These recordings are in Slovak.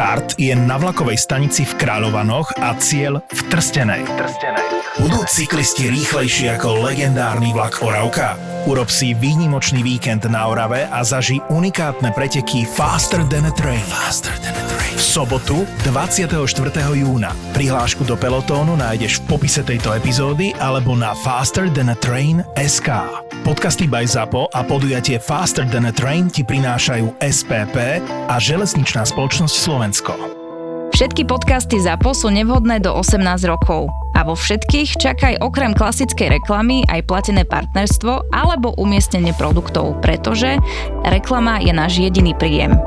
Štart je na vlakovej stanici v Kráľovanoch a cieľ v Trstenej. Trstenej. Budú cyklisti rýchlejší ako legendárny vlak Oravka? Urob si výnimočný víkend na Orave a zaži unikátne preteky Faster than a Train. Faster than a Train. Sobotu 24. júna. Prihlášku do pelotónu nájdeš v popise tejto epizódy alebo na Faster than a Train SK. Podcasty by ZAPO a podujatie Faster than a Train ti prinášajú SPP a Železničná spoločnosť Slovensko. Všetky podcasty ZAPO sú nevhodné do 18 rokov. A vo všetkých čakaj okrem klasickej reklamy aj platené partnerstvo alebo umiestnenie produktov, pretože reklama je náš jediný príjem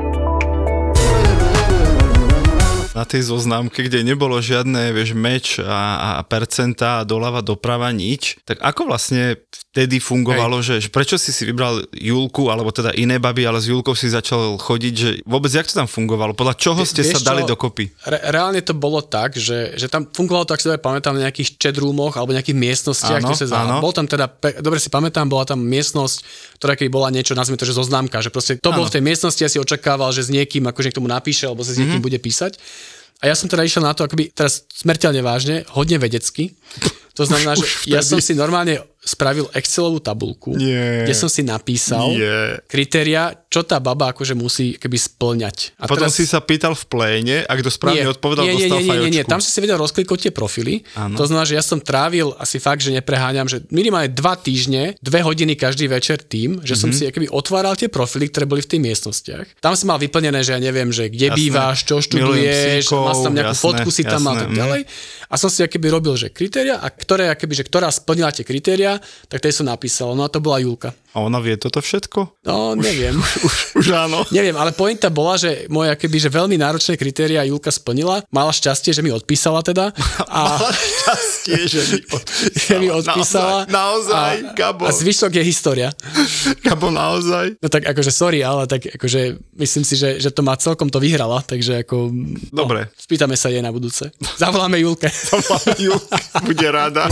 na tej zoznamke, kde nebolo žiadne, vieš, meč a, a percentá a doľava doprava nič, tak ako vlastne vtedy fungovalo, že, že prečo si si vybral Julku, alebo teda iné baby, ale s Julkou si začal chodiť, že vôbec jak to tam fungovalo? Podľa čoho ste Vieš sa dali čo, dokopy? Re, reálne to bolo tak, že, že tam fungovalo to, ak si to pamätám, na nejakých čedrúmoch alebo nejakých miestnostiach, áno, sa áno. Bol tam teda, dobre si pamätám, bola tam miestnosť, ktorá keby bola niečo, nazvime to, že zoznámka, že proste to bol v tej miestnosti a si očakával, že s niekým akože k tomu napíše alebo sa s niekým mm-hmm. bude písať. A ja som teda išiel na to, akoby teraz smrteľne vážne, hodne vedecky. To znamená, že ja som si normálne spravil Excelovú tabulku, Nie. kde som si napísal Nie. kritéria, čo tá baba akože musí keby splňať. A Potom teraz... si sa pýtal v pléne a kto správne nie, odpovedal, nie, dostal nie, nie, nie, nie, tam si si vedel rozkliknúť tie profily. Ano. To znamená, že ja som trávil asi fakt, že nepreháňam, že minimálne dva týždne, dve hodiny každý večer tým, že mm-hmm. som mhm. si akoby otváral tie profily, ktoré boli v tých miestnostiach. Tam som mal vyplnené, že ja neviem, že kde jasné. bývaš, čo študuješ, máš tam nejakú jasné, fotku si jasné, tam mal tak mhm. ďalej. A som si akoby robil, že kritéria a ktoré, akoby, že ktorá splnila tie kritéria, tak tej som napísal. No a to bola Julka. A ona vie toto všetko? No, neviem. Už, už, už áno. neviem, ale pointa bola, že moja keby, že veľmi náročné kritéria Julka splnila. Mala šťastie, že mi odpísala teda. A... Mala šťastie, že mi odpísala. že mi odpísala. Naozaj, naozaj a, Gabo. A zvyšok je história. Gabo, naozaj? No tak akože sorry, ale tak akože myslím si, že, že to má celkom to vyhrala, takže ako... No, Dobre. No, spýtame sa jej na budúce. Zavoláme Julke. Zavoláme Julke, bude rada.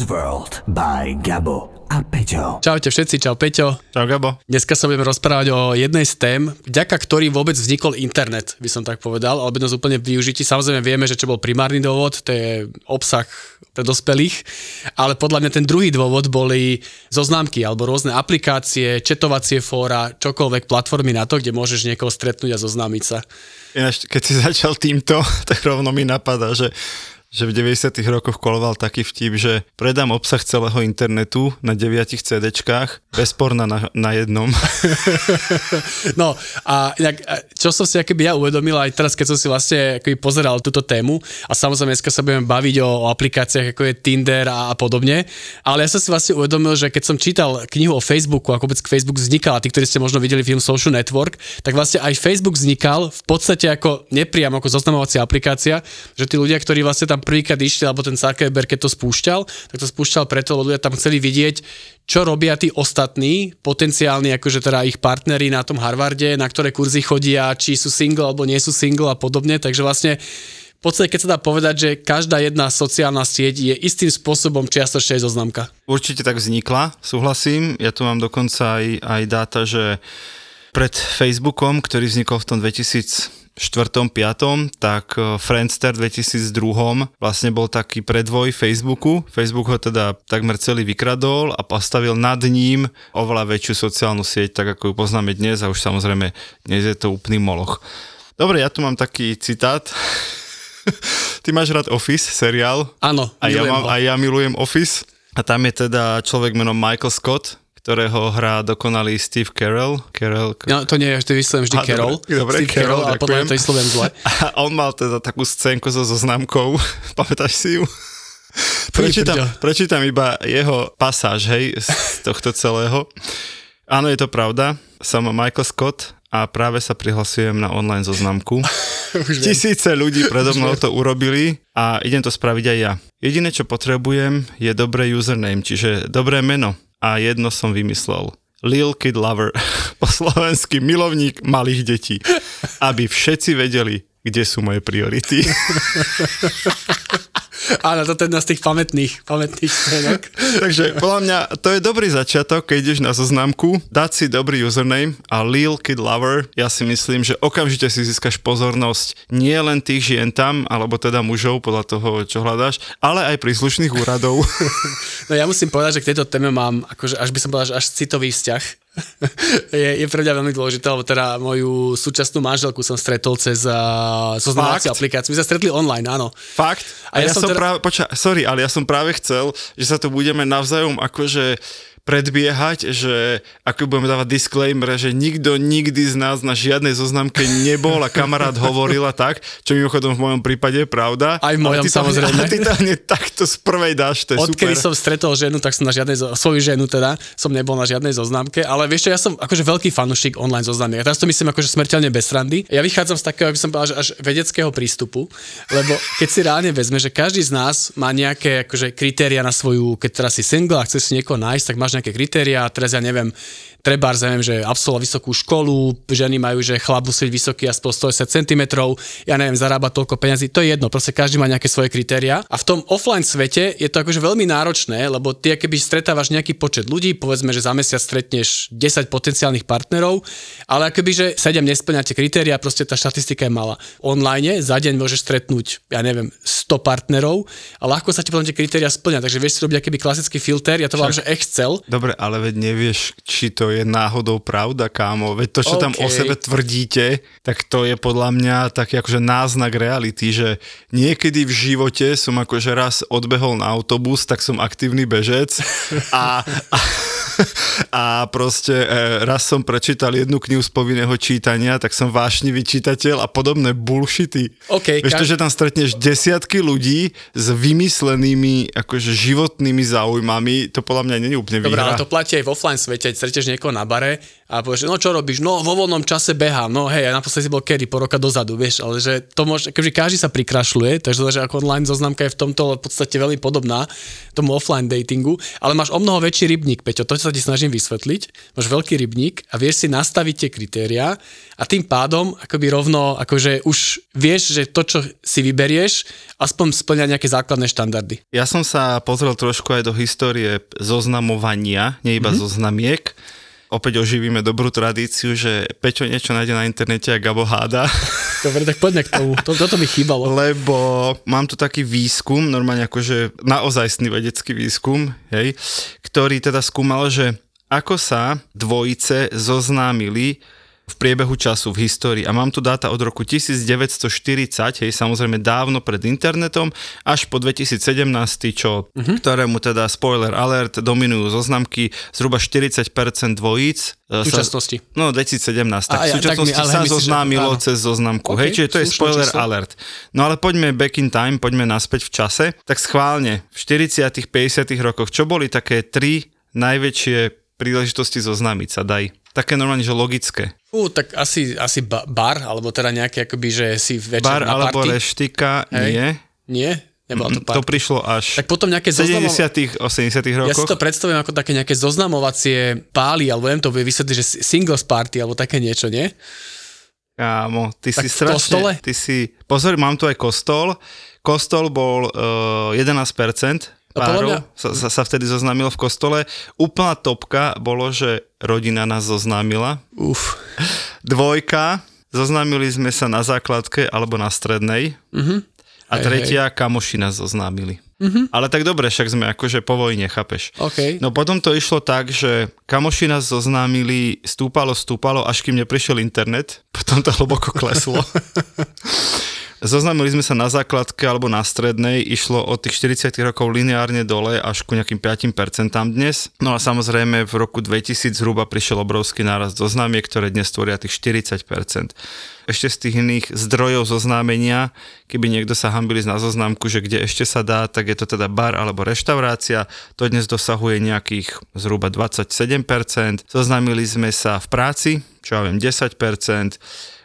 Buzzworld by Gabo a Peťo. Čaute všetci, čau Peťo. Čau Gabo. Dneska sa budeme rozprávať o jednej z tém, vďaka ktorým vôbec vznikol internet, by som tak povedal, alebo nás úplne využití. Samozrejme vieme, že čo bol primárny dôvod, to je obsah pre dospelých, ale podľa mňa ten druhý dôvod boli zoznámky alebo rôzne aplikácie, četovacie fóra, čokoľvek platformy na to, kde môžeš niekoho stretnúť a zoznámiť sa. Ináč, keď si začal týmto, tak rovno mi napadá, že že v 90 rokoch koloval taký vtip, že predám obsah celého internetu na 9 CDčkách, bezporna na, na jednom. no a inak, čo som si akoby ja uvedomil aj teraz, keď som si vlastne akoby pozeral túto tému a samozrejme dneska sa budeme baviť o, o aplikáciách ako je Tinder a, a podobne, ale ja som si vlastne uvedomil, že keď som čítal knihu o Facebooku, ako vôbec Facebook vznikal, a tí, ktorí ste možno videli film Social Network, tak vlastne aj Facebook vznikal v podstate ako nepriamo ako zoznamovacia aplikácia, že tí ľudia, ktorí vlastne tam prvýkrát išli, alebo ten Zuckerberg, keď to spúšťal, tak to spúšťal preto, lebo ľudia tam chceli vidieť, čo robia tí ostatní, potenciálni akože teda ich partneri na tom Harvarde, na ktoré kurzy chodia, či sú single alebo nie sú single a podobne, takže vlastne v podstate, keď sa dá povedať, že každá jedna sociálna sieť je istým spôsobom čiastočne aj zoznamka. Určite tak vznikla, súhlasím. Ja tu mám dokonca aj, aj dáta, že pred Facebookom, ktorý vznikol v tom 2000 4., 5., tak e, Friendster 2002 vlastne bol taký predvoj Facebooku. Facebook ho teda takmer celý vykradol a postavil nad ním oveľa väčšiu sociálnu sieť, tak ako ju poznáme dnes a už samozrejme dnes je to úplný moloch. Dobre, ja tu mám taký citát. Ty máš rád Office, seriál? Áno, a ja, mám, a ja milujem Office. A tam je teda človek menom Michael Scott, ktorého hrá dokonalý Steve Carell. Carell no, to nie je, vždy vyslovujem vždy Carroll. Dobre, dobre Steve Carroll, ale podľa to vyslovujem zle. A on mal teda takú scénku so zoznámkou, pamätáš si ju? Prečítam, prečítam iba jeho pasáž, hej, z tohto celého. Áno, je to pravda. Som Michael Scott a práve sa prihlasujem na online zoznamku. Tisíce ľudí predo mnou to urobili a idem to spraviť aj ja. Jediné, čo potrebujem, je dobré username, čiže dobré meno a jedno som vymyslel. Lil Kid Lover, po slovensky milovník malých detí, aby všetci vedeli, kde sú moje priority. Áno, toto je jedna z tých pamätných, pamätných scénok. Takže podľa mňa to je dobrý začiatok, keď ideš na zoznamku, dať si dobrý username a Lil Kid Lover, ja si myslím, že okamžite si získaš pozornosť nie len tých žien tam, alebo teda mužov podľa toho, čo hľadáš, ale aj príslušných úradov. No ja musím povedať, že k tejto téme mám, akože až by som povedal, že až citový vzťah. je, je pre mňa veľmi dôležité, lebo teda moju súčasnú manželku som stretol cez uh, zoznamovaciu aplikáciu. My sa stretli online, áno. Fakt? A, a ja, ja som, som teda... práve, poča, sorry, ale ja som práve chcel, že sa tu budeme navzájom akože predbiehať, že ako budeme dávať disclaimer, že nikto nikdy z nás na žiadnej zoznamke nebol a kamarát hovoril a tak, čo mimochodom v mojom prípade je pravda. Aj v mojom, samozrejme. A ty hneď takto z prvej dáš, to je Odkedy super. som stretol ženu, tak som na žiadnej, svoju ženu teda, som nebol na žiadnej zoznamke, ale vieš čo, ja som akože veľký fanúšik online zoznamiek. A teraz to myslím akože smrteľne bez randy. Ja vychádzam z takého, aby som povedal, až vedeckého prístupu, lebo keď si reálne vezme, že každý z nás má nejaké akože kritéria na svoju, keď teraz si single a chce si niekoho nájsť, tak máš nejaké kritériá, teraz ja neviem, treba, neviem, že absolvoval vysokú školu, ženy majú, že chlap musí byť vysoký aspoň 110 cm, ja neviem, zarába toľko peňazí, to je jedno, proste každý má nejaké svoje kritéria. A v tom offline svete je to akože veľmi náročné, lebo ty keby stretávaš nejaký počet ľudí, povedzme, že za mesiac stretneš 10 potenciálnych partnerov, ale akoby, že 7 nesplňate kritéria, proste tá štatistika je malá. Online za deň môžeš stretnúť, ja neviem, 100 partnerov a ľahko sa ti potom tie kritéria splňa, takže vieš si robiť akýby klasický filter, ja to volám, že Excel. Dobre, ale veď nevieš, či to je náhodou pravda, kámo. Veď to, čo okay. tam o sebe tvrdíte, tak to je podľa mňa taký akože náznak reality, že niekedy v živote som akože raz odbehol na autobus, tak som aktívny bežec a, a a proste e, raz som prečítal jednu knihu z povinného čítania, tak som vášnivý čitateľ a podobné bullshity. Okay, Vieš ka- to, že tam stretneš desiatky ľudí s vymyslenými akože životnými záujmami, to podľa mňa není úplne Dobre, ale to platí aj v offline svete, stretneš niekoho na bare a povieš, no čo robíš, no vo voľnom čase behám, no hej, ja naposledy si bol kedy, po roka dozadu, vieš, ale že to môže, keďže každý sa prikrašľuje, takže že ako online zoznamka je v tomto v podstate veľmi podobná tomu offline datingu, ale máš o mnoho väčší rybník, Peťo, to sa ti snažím vysvetliť, máš veľký rybník a vieš si nastaviť tie kritériá a tým pádom akoby rovno, akože už vieš, že to, čo si vyberieš, aspoň splňa nejaké základné štandardy. Ja som sa pozrel trošku aj do histórie zoznamovania, nie iba mm-hmm. zoznamiek opäť oživíme dobrú tradíciu, že Peťo niečo nájde na internete a Gabo háda. Dobre, tak poďme k tomu. To, toto mi chýbalo. Lebo mám tu taký výskum, normálne akože naozajstný vedecký výskum, hej, ktorý teda skúmal, že ako sa dvojice zoznámili v priebehu času v histórii. A mám tu dáta od roku 1940, hej, samozrejme dávno pred internetom, až po 2017, čo, uh-huh. ktorému teda spoiler alert, dominujú zoznamky zhruba 40% dvojíc. E, v súčasnosti. Sa, no, 2017. Tak a, v súčasnosti tak mi, sa zoznámilo že, cez zoznamku. Okay, hej, čiže to je spoiler číslo. alert. No ale poďme back in time, poďme naspäť v čase. Tak schválne, v 40 50 rokoch, čo boli také tri najväčšie príležitosti zoznámiť sa, daj. Také normálne, že logické. Fú, tak asi, asi bar, alebo teda nejaké akoby, že si večer bar na alebo party. reštika, Hej. nie. Nie? Nebola to party. To prišlo až tak potom nejaké 70 zoznamo... 80 rokoch. Ja si to predstavujem ako také nejaké zoznamovacie pály, alebo neviem to vysvetliť, že singles party, alebo také niečo, nie? Kámo, ty tak si strašne... Kostole? Ty si... Pozor, mám tu aj kostol. Kostol bol uh, 11%, párov mňa... sa, sa, sa vtedy zoznámilo v kostole. Úplná topka bolo, že rodina nás zoznámila. Uf. Dvojka, zoznámili sme sa na základke alebo na strednej. Uh-huh. A hej, tretia, hej. kamoši nás zoznámili. Uh-huh. Ale tak dobre, však sme akože po vojne, chápeš? Okay. No potom to išlo tak, že kamoši nás zoznámili, stúpalo, stúpalo, až kým neprišiel internet, potom to hlboko kleslo. Zoznámili sme sa na základke alebo na strednej, išlo od tých 40 rokov lineárne dole až ku nejakým 5% dnes. No a samozrejme v roku 2000 zhruba prišiel obrovský nárast zoznámiek, ktoré dnes tvoria tých 40% ešte z tých iných zdrojov zoznámenia, keby niekto sa hambil na zoznamku, že kde ešte sa dá, tak je to teda bar alebo reštaurácia, to dnes dosahuje nejakých zhruba 27%, zoznámili sme sa v práci, čo ja viem, 10%,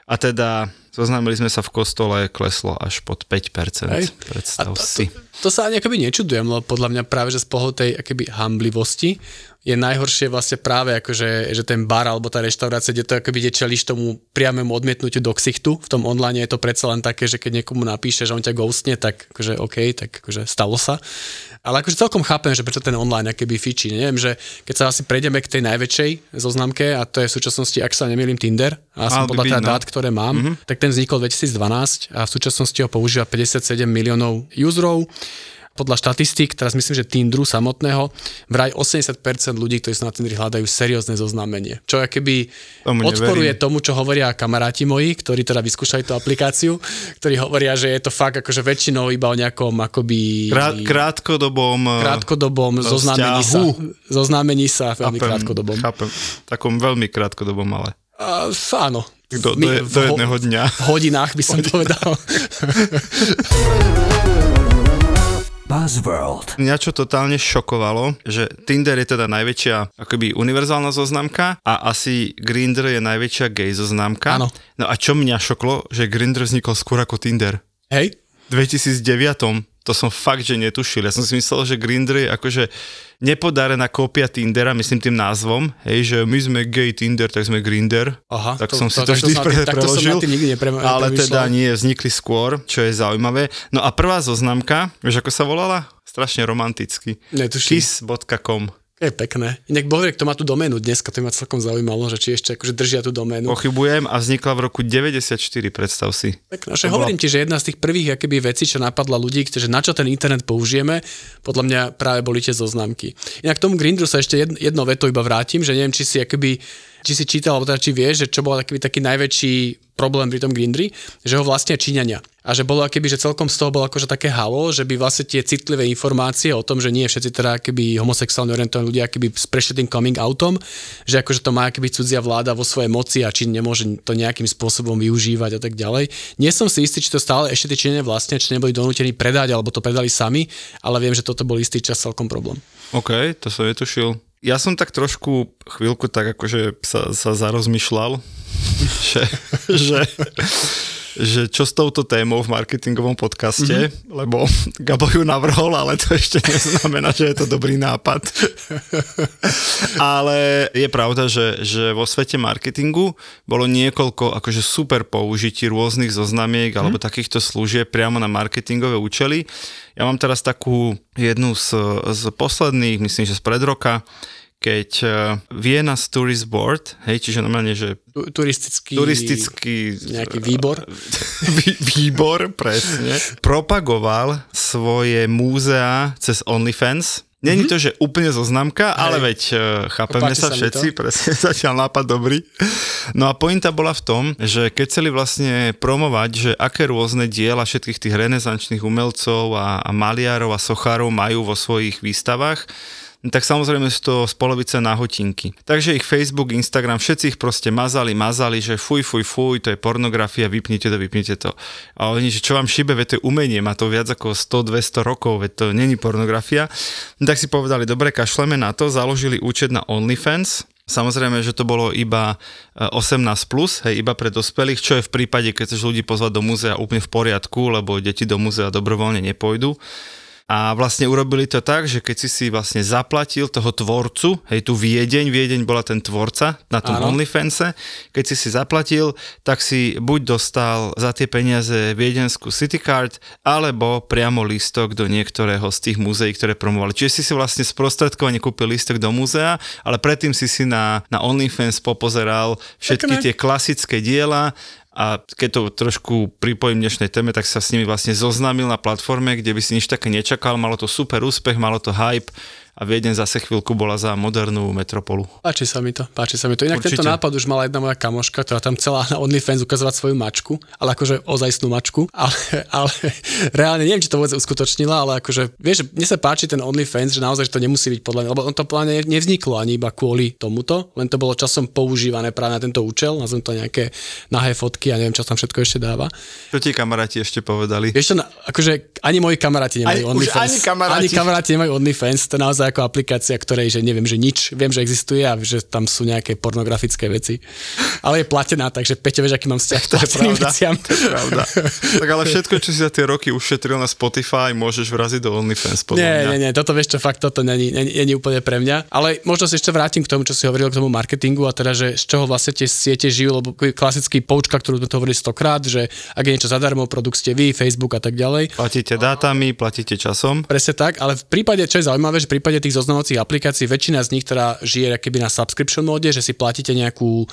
a teda Zoznámili sme sa v kostole, kleslo až pod 5%. Hej. Predstav to, si. To, sa ani akoby nečudujem, lebo podľa mňa práve, že z pohľadu tej akoby hamblivosti je najhoršie vlastne práve akože, že ten bar alebo tá reštaurácia, kde to akoby čelíš tomu priamému odmietnutiu do ksichtu. V tom online je to predsa len také, že keď niekomu napíše, že on ťa ghostne, tak akože OK, tak akože stalo sa. Ale akože celkom chápem, že prečo ten online akoby fičí. Neviem, že keď sa asi prejdeme k tej najväčšej zoznamke, a to je v súčasnosti, ak sa nemýlim, Tinder, a som podľa teda dát, ktoré mám, mm-hmm. tak ten vznikol 2012 a v súčasnosti ho používa 57 miliónov userov podľa štatistík, teraz myslím, že Tinderu samotného, vraj 80% ľudí, ktorí sú na Tinderi, hľadajú seriózne zoznámenie. Čo keby tomu odporuje neverím. tomu, čo hovoria kamaráti moji, ktorí teda vyskúšali tú aplikáciu, ktorí hovoria, že je to fakt akože väčšinou iba o nejakom akoby... Krát, krátkodobom... Krátkodobom zoznámení sa. Zoznámení sa veľmi chápem, krátkodobom. Chápem. Takom veľmi krátkodobom, ale... Uh, áno. Do, do, do jedného dňa. V hodinách by som povedal. Buzzworld. Mňa čo totálne šokovalo, že Tinder je teda najväčšia akoby univerzálna zoznamka a asi Grindr je najväčšia gay zoznamka. Áno. No a čo mňa šoklo, že Grindr vznikol skôr ako Tinder. Hej? V 2009 to som fakt, že netušil. Ja som si myslel, že Grindr je akože nepodarená kópia Tindera, myslím tým názvom, hej, že my sme gay Tinder, tak sme Grinder. Aha, tak to, som si to, to vždy pre, preložil. To nikdy nepre, ale teda nie, vznikli skôr, čo je zaujímavé. No a prvá zoznamka, vieš ako sa volala? Strašne romanticky. Netuším. Kiss.com. Je pekné. Inak boh kto má tú doménu dneska, to ma celkom zaujímalo, že či ešte akože držia tú doménu. Pochybujem a vznikla v roku 94, predstav si. Pekné. Že hovorím ti, že jedna z tých prvých akéby vecí, čo napadla ľudí, že na čo ten internet použijeme, podľa mňa práve boli tie zoznamky. Inak k tomu Grindru sa ešte jedno, veto iba vrátim, že neviem, či si akoby či si čítal, alebo teda či vieš, že čo bol taký, taký najväčší problém pri tom Grindri, že ho vlastne Číňania. A že bolo keby, že celkom z toho bolo akože také halo, že by vlastne tie citlivé informácie o tom, že nie všetci teda keby homosexuálne orientovaní ľudia keby s prešetým coming outom, že akože to má keby cudzia vláda vo svojej moci a či nemôže to nejakým spôsobom využívať a tak ďalej. Nie som si istý, či to stále ešte tie Číňania vlastne, či neboli donútení predať, alebo to predali sami, ale viem, že toto bol istý čas celkom problém. OK, to som netušil. Ja som tak trošku chvíľku tak akože sa, sa zarozmýšľal, že, že, že čo s touto témou v marketingovom podcaste, mm-hmm. lebo Gabo ju navrhol, ale to ešte neznamená, že je to dobrý nápad. ale je pravda, že, že vo svete marketingu bolo niekoľko akože super použití rôznych zoznamiek mm-hmm. alebo takýchto služieb priamo na marketingové účely. Ja mám teraz takú jednu z, z posledných, myslím, že z pred roka, keď uh, Vienna Tourist Board, hej, čiže normálne, že... Turistický... Turistický... Nejaký výbor. Vý, výbor, presne. propagoval svoje múzea cez OnlyFans. Není mm-hmm. to, že úplne zoznamka, Hej. ale veď uh, chápeme Páči sa všetci, presne zatiaľ nápad dobrý. No a pointa bola v tom, že keď chceli vlastne promovať, že aké rôzne diela všetkých tých renesančných umelcov a, a maliarov a sochárov majú vo svojich výstavách, tak samozrejme sú to z polovice nahotinky. Takže ich Facebook, Instagram, všetci ich proste mazali, mazali, že fuj, fuj, fuj, to je pornografia, vypnite to, vypnite to. A oni, že čo vám šibe, veď to je umenie, má to viac ako 100-200 rokov, veď to není pornografia. Tak si povedali, dobre, kašleme na to, založili účet na OnlyFans, Samozrejme, že to bolo iba 18+, plus, hej, iba pre dospelých, čo je v prípade, keď chceš ľudí pozvať do múzea úplne v poriadku, lebo deti do múzea dobrovoľne nepôjdu. A vlastne urobili to tak, že keď si si vlastne zaplatil toho tvorcu, hej, tu Viedeň, Viedeň bola ten tvorca na tom OnlyFanse, keď si si zaplatil, tak si buď dostal za tie peniaze viedenskú City Card, alebo priamo lístok do niektorého z tých múzeí, ktoré promovali. Čiže si si vlastne sprostredkovane kúpil lístok do múzea, ale predtým si si na, na OnlyFans popozeral všetky tie klasické diela a keď to trošku pripojím dnešnej téme, tak sa s nimi vlastne zoznámil na platforme, kde by si nič také nečakal, malo to super úspech, malo to hype a Viedeň zase chvíľku bola za modernú metropolu. Páči sa mi to, páči sa mi to. Inak Určite. tento nápad už mala jedna moja kamoška, ktorá tam celá na OnlyFans ukazovať svoju mačku, ale akože ozajstnú mačku, ale, ale reálne neviem, či to vôbec uskutočnila, ale akože, vieš, mne sa páči ten OnlyFans, že naozaj že to nemusí byť podľa mňa, lebo on to pláne nevzniklo ani iba kvôli tomuto, len to bolo časom používané práve na tento účel, nazvem to nejaké nahé fotky a neviem, čo tam všetko ešte dáva. Čo ti kamaráti ešte povedali? Vieš to, akože ani moji kamaráti nemajú Aj- už OnlyFans. ani kamaráti. ani kamaráti nemajú OnlyFans, to je ako aplikácia, ktorej, že neviem, že nič, viem, že existuje a že tam sú nejaké pornografické veci. Ale je platená, takže Peťo, vieš, aký mám vzťah k plateným pravda. veciam. To je pravda. tak ale všetko, čo si za tie roky ušetril na Spotify, môžeš vraziť do OnlyFans, podľa Nie, mňa. nie, nie, toto vieš čo, fakt toto není, není, není úplne pre mňa. Ale možno sa ešte vrátim k tomu, čo si hovoril k tomu marketingu a teda, že z čoho vlastne tie siete žijú, lebo klasický poučka, ktorú sme to hovorili stokrát, že ak je niečo zadarmo, produkt ste vy, Facebook a tak ďalej. Platíte dátami, platíte časom. Presne tak, ale v prípade, čo je zaujímavé, že v prípade tých zoznamovacích aplikácií väčšina z nich teda žije keby na subscription móde, že si platíte nejakú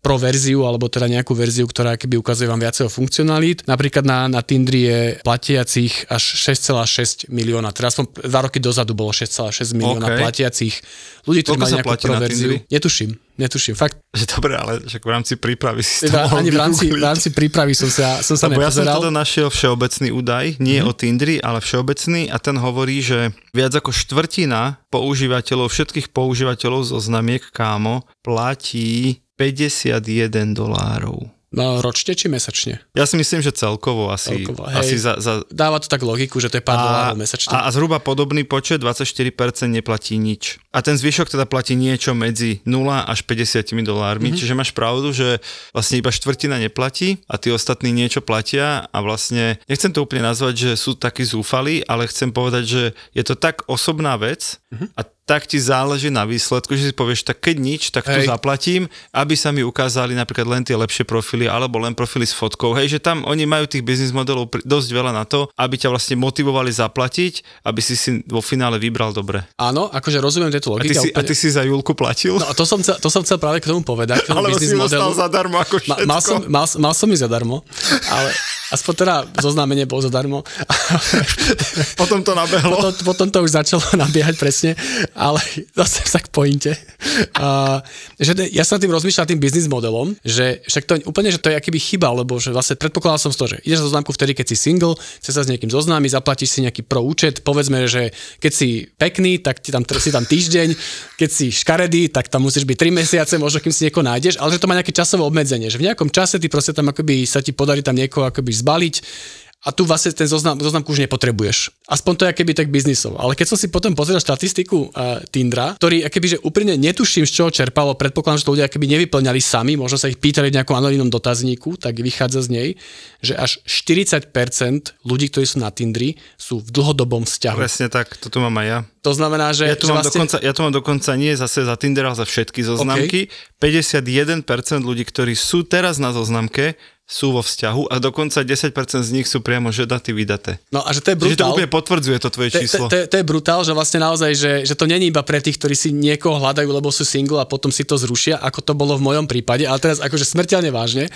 pro verziu alebo teda nejakú verziu, ktorá keby ukazuje vám viacero funkcionalít. Napríklad na, na Tindri je platiacich až 6,6 milióna. Teraz som dva roky dozadu bolo 6,6 milióna OK. platiacich ľudí, ktorí majú nejakú pro verziu. Netuším, netuším. Fakt, dobre, ale však v rámci prípravy si to ani v rámci, v rámci prípravy som sa, som sa Lebo ja som teda našiel všeobecný údaj, nie mm-hmm. o Tindri, ale všeobecný a ten hovorí, že viac ako štvrtina používateľov, všetkých používateľov zo znamiek kámo platí 51 dolárov. No, ročne či mesačne? Ja si myslím, že celkovo asi, Celkovo, asi hej. za, za Dáva to tak logiku, že to je pár dolárov mesačne. a, a zhruba podobný počet, 24% neplatí nič. A ten zvyšok teda platí niečo medzi 0 až 50 dolármi, mm-hmm. čiže máš pravdu, že vlastne iba štvrtina neplatí a tí ostatní niečo platia a vlastne, nechcem to úplne nazvať, že sú takí zúfali, ale chcem povedať, že je to tak osobná vec mm-hmm. a tak ti záleží na výsledku, že si povieš, tak keď nič, tak tu Hej. zaplatím, aby sa mi ukázali napríklad len tie lepšie profily alebo len profily s fotkou. Hej, že tam oni majú tých biznis modelov dosť veľa na to, aby ťa vlastne motivovali zaplatiť, aby si si vo finále vybral dobre. Áno, akože rozumiem tieto A ty, logiky. si, a ty si za Julku platil? No to som, chcel, to som chcel práve k tomu povedať, k tomu Alebo si dostal modelu. zadarmo ako Ma, všetko. mal, som, mal, mal som ich zadarmo, ale aspoň teda zoznámenie bolo zadarmo. Potom to nabehlo. potom, potom to už začalo nabiehať presne, ale zase sa k pointe. Uh, že ja sa tým rozmýšľal tým biznis modelom, že však to úplne, že to je akýby chyba, lebo že vlastne predpokladal som z toho, že ideš na zoznámku vtedy, keď si single, chce sa s niekým zoznámiť, zaplatíš si nejaký pro účet, povedzme, že keď si pekný, tak ti tam, si tam týždeň, keď si škaredý, tak tam musíš byť 3 mesiace, možno kým si niekoho nájdeš, ale že to má nejaké časové obmedzenie, že v nejakom čase ty proste tam akoby sa ti podarí tam niekoho akoby zbaliť a tu vlastne ten zoznam, zoznamku už nepotrebuješ. Aspoň to je keby tak biznisov. Ale keď som si potom pozrel štatistiku uh, Tindra, ktorý akoby, že úprimne netuším, z čoho čerpalo, predpokladám, že to ľudia akoby nevyplňali sami, možno sa ich pýtali v nejakom anonimnom dotazníku, tak vychádza z nej, že až 40% ľudí, ktorí sú na Tindri, sú v dlhodobom vzťahu. Presne tak, to tu mám aj ja. To znamená, že, Ja tu, že mám vlastne, dokonca, ja tu mám dokonca nie zase za Tinder, ale za všetky zoznamky. 51% ľudí, ktorí sú teraz na zoznamke, sú vo vzťahu a dokonca 10% z nich sú priamo ženatí vydaté. no a že to je Čiže to brutál. úplne potvrdzuje to tvoje To, to, číslo. to, je- to je brutál, že vlastne naozaj, že, že to není iba pre tých, ktorí si niekoho hľadajú, lebo sú single a potom si to zrušia, ako to bolo v mojom prípade, ale teraz akože smrteľne vážne.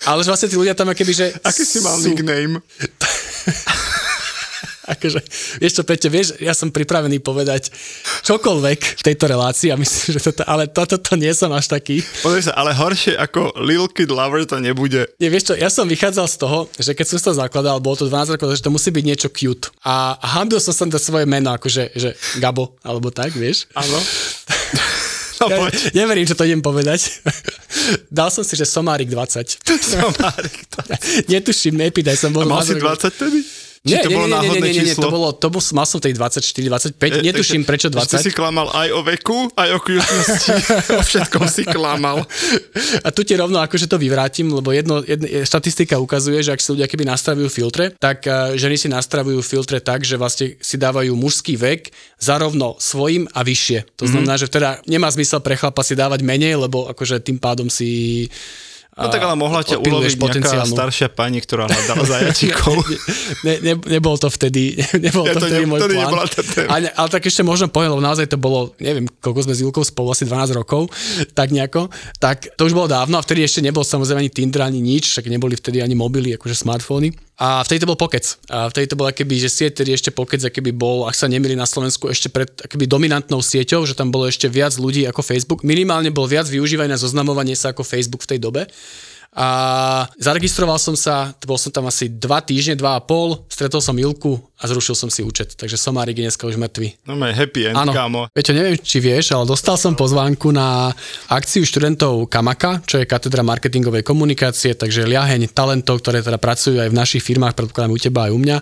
Ale že vlastne tí ľudia tam akoby, že Aký si mal sú, nickname? akože, vieš čo, Peťo, vieš, ja som pripravený povedať čokoľvek v tejto relácii a myslím, že toto, ale toto to nie som až taký. Pozri sa, ale horšie ako Lil Kid Lover to nebude. Nie, vieš čo, ja som vychádzal z toho, že keď som to zakladal, bolo to 12 rokov, že to musí byť niečo cute. A hambil som sa to svoje meno, akože že Gabo, alebo tak, vieš. Áno. No Ja, poď. neverím, že to idem povedať. Dal som si, že Somárik 20. Somárik to. Netuším, nepýtaj, som bol... A mal si 12 rokov. 20 tedy? Či Nie, to nie, bolo nie, náhodné nie, nie, nie, číslo? to bolo, to bol, mal som tej 24, 25, netuším prečo Ešte si 20. klamal aj o veku, aj o kľúčnosti. o všetkom si klamal. A tu ti rovno akože to vyvrátim, lebo jedno, jedno, štatistika ukazuje, že ak si ľudia keby nastavujú filtre, tak uh, ženy si nastavujú filtre tak, že vlastne si dávajú mužský vek zarovno svojim a vyššie. To znamená, že teda nemá zmysel pre chlapa si dávať menej, lebo akože tým pádom si No tak ale mohla ťa uloviť nejaká staršia pani, ktorá hľadala zajačikov. ne, ne, nebol to vtedy, nebol Ja to to vtedy ne- môj to plán. ale, ale tak ešte možno poviem, lebo naozaj to bolo, neviem, koľko sme s Julkou spolu, asi 12 rokov, tak nejako, tak to už bolo dávno a vtedy ešte nebol samozrejme ani Tinder, ani nič, však neboli vtedy ani mobily, akože smartfóny. A vtedy to bol Pokec. A vtedy to bol akéby, že sieť, ktorý ešte Pokec, akéby bol, ak sa nemili na Slovensku, ešte pred akéby dominantnou sieťou, že tam bolo ešte viac ľudí ako Facebook. Minimálne bol viac využívaný na zoznamovanie sa ako Facebook v tej dobe. A zaregistroval som sa, bol som tam asi dva týždne, dva a pol, stretol som Ilku a zrušil som si účet, takže somárik je dneska už mŕtvy. No maj happy end, Áno. kámo. Viete, neviem, či vieš, ale dostal som pozvánku na akciu študentov Kamaka, čo je katedra marketingovej komunikácie, takže liaheň talentov, ktoré teda pracujú aj v našich firmách, predpokladám u teba aj u mňa.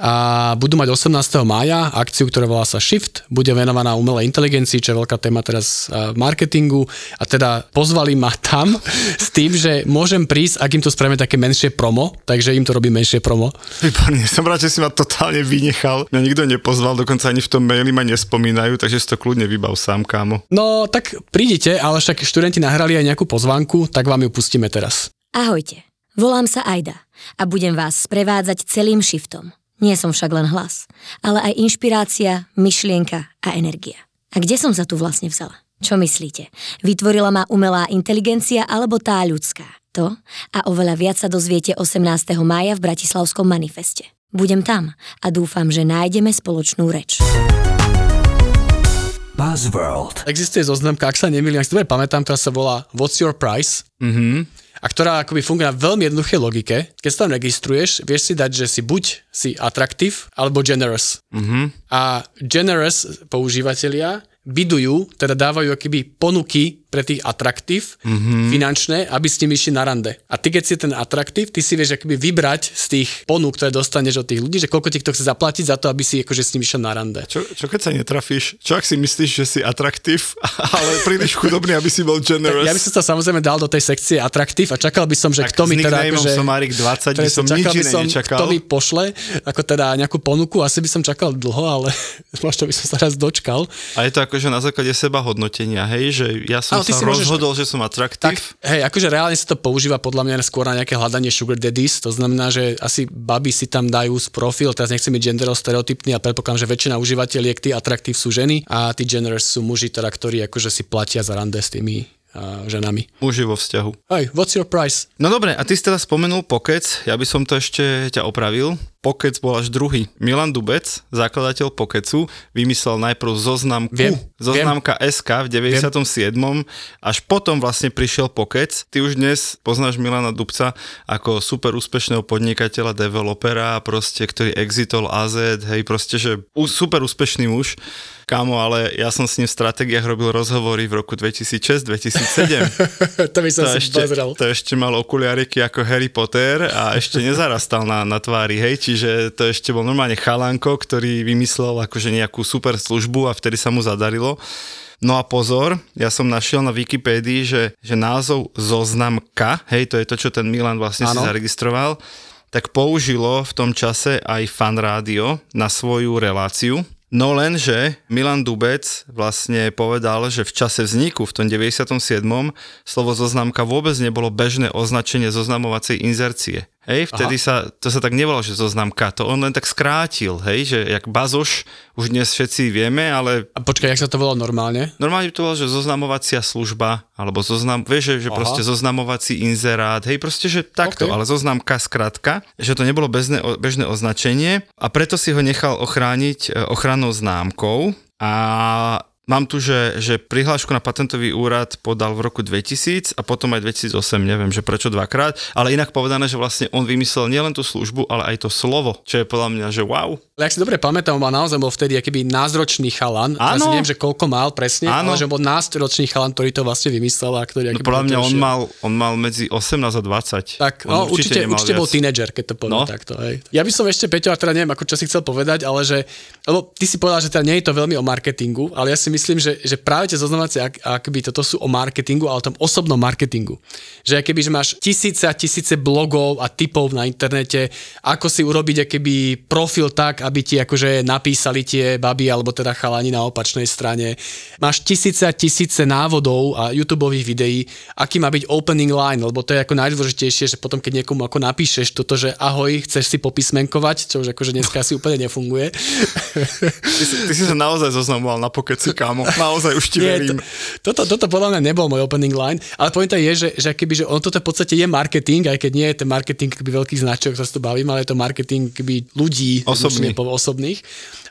A budú mať 18. mája akciu, ktorá volá sa Shift, bude venovaná umelej inteligencii, čo je veľká téma teraz v marketingu a teda pozvali ma tam s tým, že môžem prísť, ak im to spravíme také menšie promo, takže im to robí menšie promo. Výborne, som rád, že si ma totálne vynechal. Mňa nikto nepozval, dokonca ani v tom maili ma nespomínajú, takže si to kľudne vybav sám, kámo. No, tak prídite, ale však študenti nahrali aj nejakú pozvánku, tak vám ju pustíme teraz. Ahojte, volám sa Aida a budem vás sprevádzať celým shiftom. Nie som však len hlas, ale aj inšpirácia, myšlienka a energia. A kde som sa tu vlastne vzala? Čo myslíte? Vytvorila ma umelá inteligencia alebo tá ľudská? To a oveľa viac sa dozviete 18. mája v Bratislavskom manifeste. Budem tam a dúfam, že nájdeme spoločnú reč. Buzzworld. Existuje zoznamka, ak sa nemýlim, ak si dobre pamätám, ktorá sa volá What's Your Price? Mm-hmm a ktorá akoby funguje na veľmi jednoduchej logike. Keď sa tam registruješ, vieš si dať, že si buď si atraktív, alebo generous. Mm-hmm. A generous používateľia bidujú, teda dávajú akýby ponuky pre tých atraktív mm-hmm. finančné, aby s nimi išli na rande. A ty, keď si ten atraktív, ty si vieš akoby vybrať z tých ponúk, ktoré dostaneš od tých ľudí, že koľko ti kto chce zaplatiť za to, aby si akože s nimi išiel na rande. Čo, čo keď sa netrafíš? Čo ak si myslíš, že si atraktív, ale príliš chudobný, aby si bol generous? Ja by som sa samozrejme dal do tej sekcie atraktív a čakal by som, že tak kto mi teda akože... Somárik 20 by som nič iné som, nečakal. Kto mi pošle, ako teda nejakú ponuku, asi by som čakal dlho, ale možno by som sa raz dočkal. A je to akože na základe seba hodnotenia, hej, že ja som sa rozhodol, môžeš že som atraktív. Tak, hej, akože reálne sa to používa podľa mňa skôr na nejaké hľadanie sugar daddies, to znamená, že asi baby si tam dajú z profil, teraz nechcem byť genderov stereotypný a predpokladám, že väčšina užívateľiek, tí atraktív sú ženy a tí generous sú muži, teda, ktorí akože si platia za rande s tými ženami. Muži vo vzťahu. Hej, what's your price? No dobre, a ty si teda spomenul Pokec, ja by som to ešte ťa opravil. Pokec bol až druhý. Milan Dubec, zakladateľ Pokecu, vymyslel najprv zoznamku, viem, zoznamka viem. SK v 97. Viem. Až potom vlastne prišiel Pokec. Ty už dnes poznáš Milana Dubca ako super úspešného podnikateľa, developera, proste, ktorý exitol AZ, hej, proste, že super úspešný muž. Kámo, ale ja som s ním v stratégiách robil rozhovory v roku 2006-2007. to by som to si ešte, pozrel. To ešte mal okuliariky ako Harry Potter a ešte nezarastal na, na tvári, hej, čiže to ešte bol normálne chalanko, ktorý vymyslel akože nejakú super službu a vtedy sa mu zadarilo. No a pozor, ja som našiel na Wikipédii, že, že názov zoznamka, hej, to je to, čo ten Milan vlastne ano. si zaregistroval, tak použilo v tom čase aj fan rádio na svoju reláciu. No lenže Milan Dubec vlastne povedal, že v čase vzniku v tom 97. slovo zoznamka vôbec nebolo bežné označenie zoznamovacej inzercie. Hej, vtedy Aha. sa, to sa tak nevolalo, že zoznamka, to on len tak skrátil, hej, že jak bazoš, už dnes všetci vieme, ale... A počkaj, jak sa to volalo normálne? Normálne to volalo, že zoznamovacia služba, alebo zoznam, vieš, že, že proste zoznamovací inzerát, hej, proste, že takto, okay. ale zoznamka skratka, že to nebolo bezné, bežné označenie a preto si ho nechal ochrániť e, ochrannou známkou a Mám tu, že, že prihlášku na patentový úrad podal v roku 2000 a potom aj 2008, neviem, že prečo dvakrát, ale inak povedané, že vlastne on vymyslel nielen tú službu, ale aj to slovo, čo je podľa mňa, že wow. Ale ak si dobre pamätám, on naozaj bol vtedy akýby názročný chalan. Áno. Neviem, že koľko mal presne, Áno. ale že bol názročný chalan, ktorý to vlastne vymyslel. A ktorý no, podľa mňa on mal, on mal medzi 18 a 20. Tak, no, určite, určite, určite bol tínedžer, keď to poviem no. takto. Hej. Ja by som ešte, Peťo, a teda neviem, ako čo si chcel povedať, ale že, lebo ty si povedal, že teda nie je to veľmi o marketingu, ale ja si myslím, že, že práve tie zoznamovacie ak, akoby toto sú o marketingu, ale o tom osobnom marketingu. Že keby že máš tisíce a tisíce blogov a typov na internete, ako si urobiť akoby profil tak, aby ti akože napísali tie baby alebo teda chalani na opačnej strane. Máš tisíce a tisíce návodov a YouTube videí, aký má byť opening line, lebo to je ako najdôležitejšie, že potom keď niekomu ako napíšeš toto, že ahoj, chceš si popismenkovať, čo už akože dneska asi úplne nefunguje. Ty si, ty si sa naozaj zoznamoval na pokeci, kámo. Naozaj už ti Nie, verím. To, toto, toto podľa mňa nebol môj opening line, ale pointa je, že, že, keby, že on toto v podstate je marketing, aj keď nie je ten marketing keby veľkých značok, sa to bavím, ale je to marketing keby ľudí Osobný. osobných.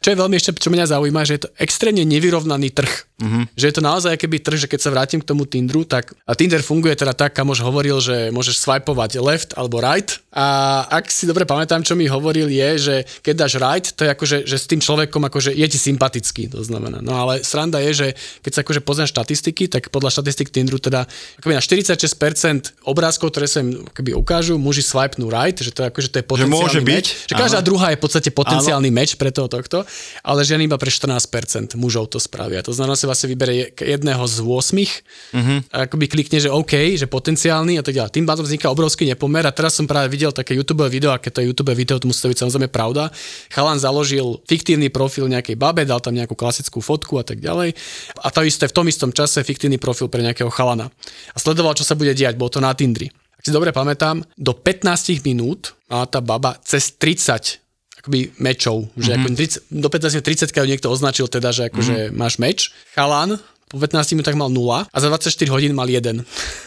Čo je veľmi ešte, čo mňa zaujíma, že je to extrémne nevyrovnaný trh. Uh-huh. Že je to naozaj keby trh, že keď sa vrátim k tomu Tinderu, tak a Tinder funguje teda tak, kamož hovoril, že môžeš swipovať left alebo right a ak si dobre pamätám, čo mi hovoril je, že keď dáš right, to je akože, že s tým človekom akože je ti sympatický, to znamená. No ale sranda je, že keď sa akože pozrieš štatistiky, tak podľa štatistik Tinderu teda akoby na 46% obrázkov, ktoré sa im akoby ukážu, muži swipenú right, že to je akože to je potenciálny že môže byť, Že každá Aha. druhá je v podstate potenciálny Áno. meč pre toho tohto, ale ženy iba pre 14% mužov to spravia. To znamená, že vlastne vyberie jedného z 8, uh-huh. a akoby klikne, že OK, že potenciálny a tak ďalej. Tým pádom vzniká obrovský nepomer a teraz som práve videl také YouTube video, a keď to je YouTube video, to musí to byť samozrejme pravda. Chalan založil fiktívny profil nejakej babe, dal tam nejakú klasickú fotku a tak ďalej. A to isté v tom istom čase fiktívny profil pre nejakého chalana. A sledoval, čo sa bude diať, bolo to na Tindri. Ak si dobre pamätám, do 15 minút mala tá baba cez 30 akoby mečov, že mm-hmm. ako 30, do 15 30 niekto označil teda, že akože mm-hmm. máš meč. Chalan po 15 minútach mal 0 a za 24 hodín mal 1.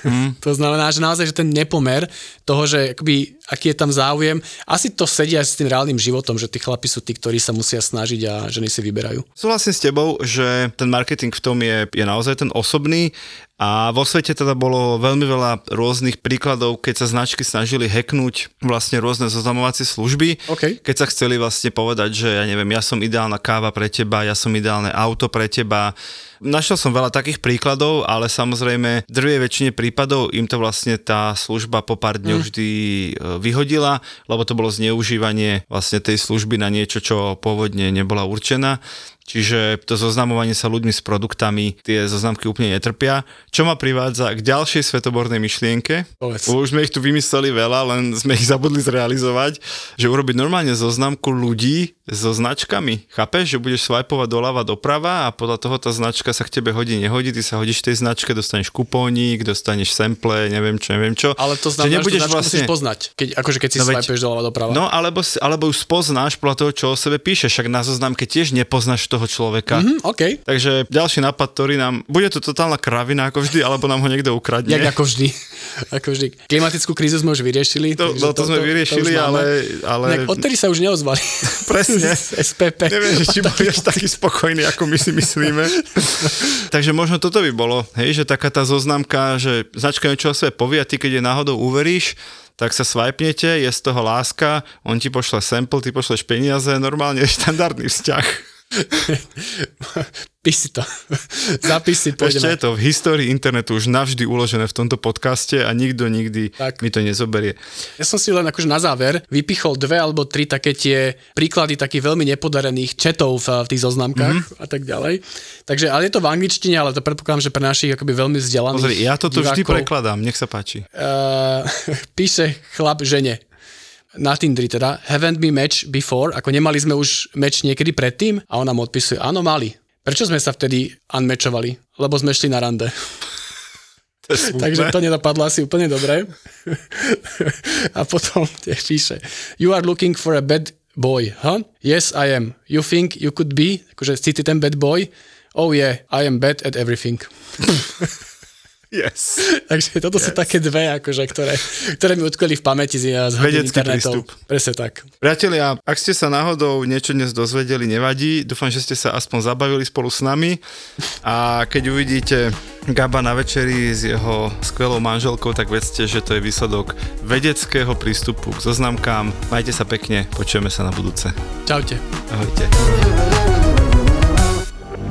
Mm. to znamená, že naozaj, že ten nepomer toho, že akoby, aký je tam záujem, asi to sedí aj s tým reálnym životom, že tí chlapi sú tí, ktorí sa musia snažiť a ženy si vyberajú. Súhlasím s tebou, že ten marketing v tom je, je naozaj ten osobný a vo svete teda bolo veľmi veľa rôznych príkladov, keď sa značky snažili hacknúť vlastne rôzne zoznamovacie služby, okay. keď sa chceli vlastne povedať, že ja neviem, ja som ideálna káva pre teba, ja som ideálne auto pre teba. Našiel som veľa takých príkladov, ale samozrejme v drvej väčšine prípadov im to vlastne tá služba po pár dňoch mm. vždy e, vyhodila, lebo to bolo zneužívanie vlastne tej služby na niečo, čo pôvodne nebola určená. Čiže to zoznamovanie sa ľuďmi s produktami, tie zoznamky úplne netrpia. Čo ma privádza k ďalšej svetobornej myšlienke. Povedz. Už sme ich tu vymysleli veľa, len sme ich zabudli zrealizovať, že urobiť normálne zoznamku ľudí so značkami. Chápeš, že budeš swipovať doľava doprava a podľa toho tá značka sa k tebe hodí, nehodí, ty sa hodíš tej značke, dostaneš kupónik, dostaneš sample, neviem čo, neviem čo. Ale to znamená, že, nebudeš že vlastne... musíš poznať, keď, akože keď si no swipuješ doľava doprava. No alebo, alebo už spoznáš podľa toho, čo o sebe píšeš, však na zoznamke tiež nepoznáš toho človeka. Mm-hmm, okay. Takže ďalší nápad, ktorý nám, bude to totálna kravina ako vždy, alebo nám ho niekto ukradne. Jak ako vždy. ako vždy. Klimatickú krízu sme už vyriešili. To, no, to, to, sme to, vyriešili, to ale... ale... Nejak odtedy sa už neozvali. Presne. SPP. Neviem, že či budeš taký spokojný, ako my si myslíme. Takže možno toto by bolo, hej, že taká tá zoznamka, že značka niečo o sebe povie a ty keď je náhodou uveríš, tak sa swipenete, je z toho láska, on ti pošle sample, ty pošleš peniaze, normálne štandardný vzťah. Píš si to. Zapíš si, pôjdeme. Ešte je to v histórii internetu už navždy uložené v tomto podcaste a nikto nikdy tak. mi to nezoberie. Ja som si len akože na záver vypichol dve alebo tri také tie príklady takých veľmi nepodarených četov v, v tých zoznamkách mm-hmm. a tak ďalej. Takže, ale je to v angličtine, ale to predpokladám, že pre našich akoby veľmi vzdelaných Pozri, ja toto divákov, vždy prekladám, nech sa páči. Uh, píše chlap žene na Tindri teda, haven't we match before, ako nemali sme už match niekedy predtým a ona mu odpisuje, áno mali. Prečo sme sa vtedy unmatchovali? Lebo sme šli na rande. To Takže to nedopadlo asi úplne dobre. a potom píše, you are looking for a bad boy, huh? Yes, I am. You think you could be, akože si ty ten bad boy? Oh yeah, I am bad at everything. Yes. Takže toto yes. sú také dve, akože, ktoré, ktoré mi utkoli v pamäti z, z Vedecký prístup. Presne tak. Priatelia, ak ste sa náhodou niečo dnes dozvedeli, nevadí. Dúfam, že ste sa aspoň zabavili spolu s nami. A keď uvidíte Gaba na večeri s jeho skvelou manželkou, tak vedzte, že to je výsledok vedeckého prístupu k zoznamkám. Majte sa pekne, počujeme sa na budúce. Čaute. Ahojte.